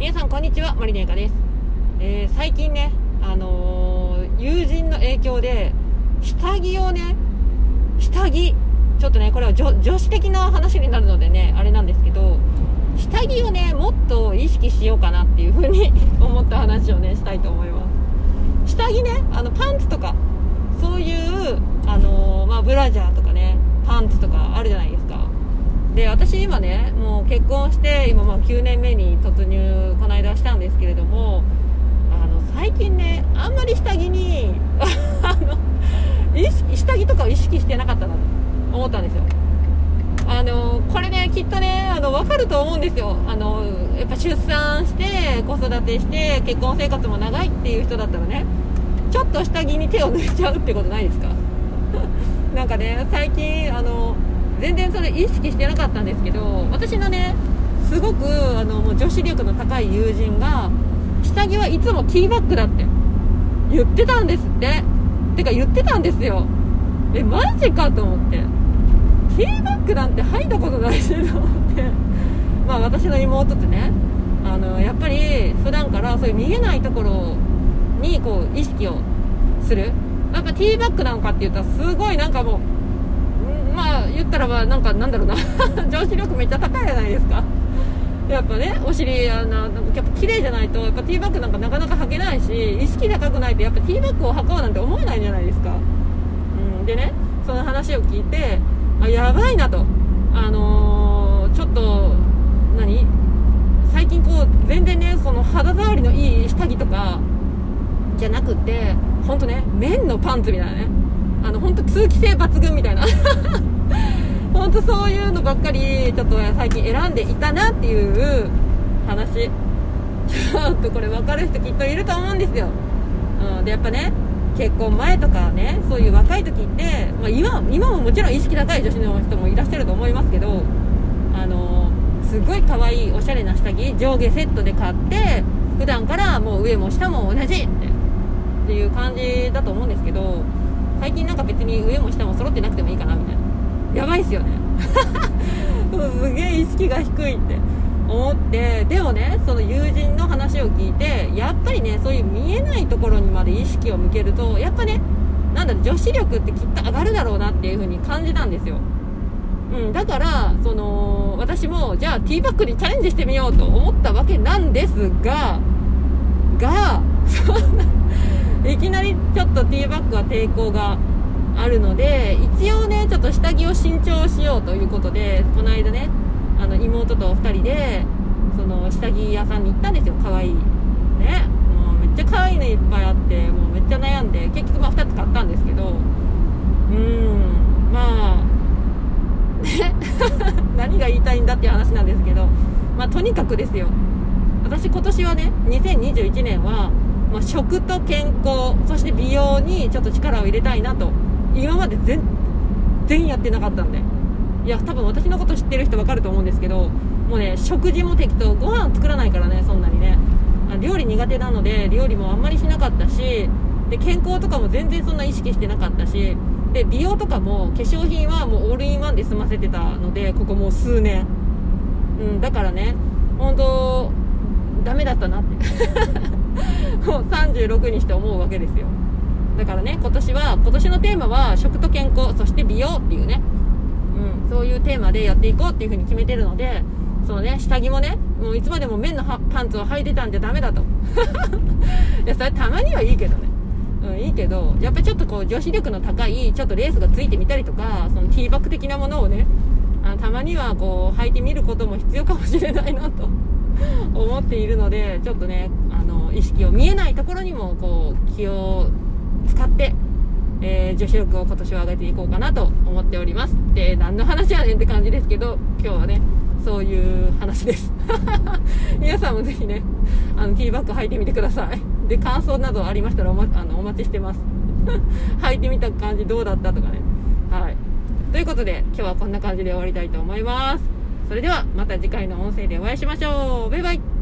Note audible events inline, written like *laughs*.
皆さんこんにちはマリネーカです、えー、最近ねあのー、友人の影響で下着をね下着ちょっとねこれは女子的な話になるのでねあれなんですけど下着をねもっと意識しようかなっていう風に *laughs* 思った話をねしたいと思います。下着ねあのパンツとかそういうあのー、まあ、ブラジャーとかねパンツとかあるじゃないですか。で私今ねもう結婚して今まあ9年目に突入この間したんですけれどもあの最近ねあんまり下着に *laughs* あの意識下着とかを意識してなかったなと思ったんですよ。あのこれねきっとねあの分かると思うんですよ。あのやっぱ出産して子育てして結婚生活も長いっていう人だったらねちょっと下着に手を抜いちゃうってことないですか？*laughs* なんかね最近あの全然それ意識してなかったんですけど私のねすごくあのもう女子力の高い友人が下着はいつもティーバッグだって言ってたんですって。てか言ってたんですよ。えマジかと思って。ティーバッグなんて履いたことないしと思って。*laughs* まあ私の妹ってね。あのやっぱり普段からそういう見えないところにこう意識をする。やっぱティーバッグなのかって言ったらすごいなんかもうまあ言ったらばなんかなんだろうな。*laughs* 女子力めっちゃ高いじゃないですか。やっぱねお尻あのやっぱ綺麗じゃないとやっぱティーバッグなんかなかなか履けないし意識高くないとやっぱティーバッグを履こうなんて思えないじゃないですか、うん、でねその話を聞いてあやばいなと。あのー、ちょっと何？最近こう全然ねその肌触りのいい下着とかじゃなくて本当ね綿のパンツみたいなね。あの本当通気性抜群みたいな。*laughs* 本当そういうのばっかりちょっと最近選んでいたなっていう話。ちょっとこれ分かる人きっといると思うんですよ、うん、でやっぱね結婚前とかねそういう若い時って、まあ、今今ももちろん意識高い女子の人もいらっしゃると思いますけどあのすごい可愛いおしゃれな下着上下セットで買って普段からもう上も下も同じってっていう感じだと思うんですけど最近なんか別に上も下も揃ってなくてもいいかなみたいな。やばいっすよね。*laughs* すげえ意識が低いって思って。でもねその友人の話を聞いてやっぱりねそういう見えないところにまで意識を向けるとやっぱねなんだろ女子力ってきっと上がるだろうなっていう風に感じたんですよ。うん、だからその私もじゃあティーバッグにチャレンジしてみようと思ったわけなんですががそんないきなりちょっとティーバッグは抵抗があるので一応ねちょっと下着を新調しようということでこの間ねあの妹と2人でその下着屋さんに行ったんですよ。可愛い。ね。もうめっちゃ可愛いのいっぱいあってもうめっちゃ悩んで結局まあ2つ買ったんですけどうんまあね。*laughs* 何が言いたいんだっていう話なんですけどまあとにかくですよ。私今年はね2021年はまあ、食と健康そして美容にちょっと力を入れたいなと今まで全然やってなかったんで。いや多分私のこと知ってる人分かると思うんですけどもうね食事も適当ご飯作らないからねそんなにね。料理苦手なので料理もあんまりしなかったしで健康とかも全然そんな意識してなかったしで美容とかも化粧品はもうオールインワンで済ませてたのでここもう数年、うん、だからね本当ダメだったなって。*laughs* もう36にして思うわけですよ。だからね今年は今年のテーマは食と健康そして美容っていうね、うん、そういうテーマでやっていこうっていう風に決めてるのでそのね下着もねもういつまでも綿のパンツを履いてたんじゃダメだと。*laughs* いやそれたまにはいいけどね。うん、いいけどやっぱりちょっとこう女子力の高いちょっとレースがついてみたりとかそのティーバッグ的なものをねあたまにはこう履いてみることも必要かもしれないなと。*laughs* 思っているのでちょっとねあの意識を見えないところにもこう気を使って、えー、女子力を今年は上げていこうかなと思っております。で何の話やねんって感じですけど今日はねそういう話です。*laughs* 皆さんもぜひねあのティーバッグ履いてみてください。で感想などありましたらお,、ま、あのお待ちしてます。*laughs* 履いてみた感じどうだったとかね。はい。ということで今日はこんな感じで終わりたいと思います。それではまた次回の音声でお会いしましょう。バイバイ。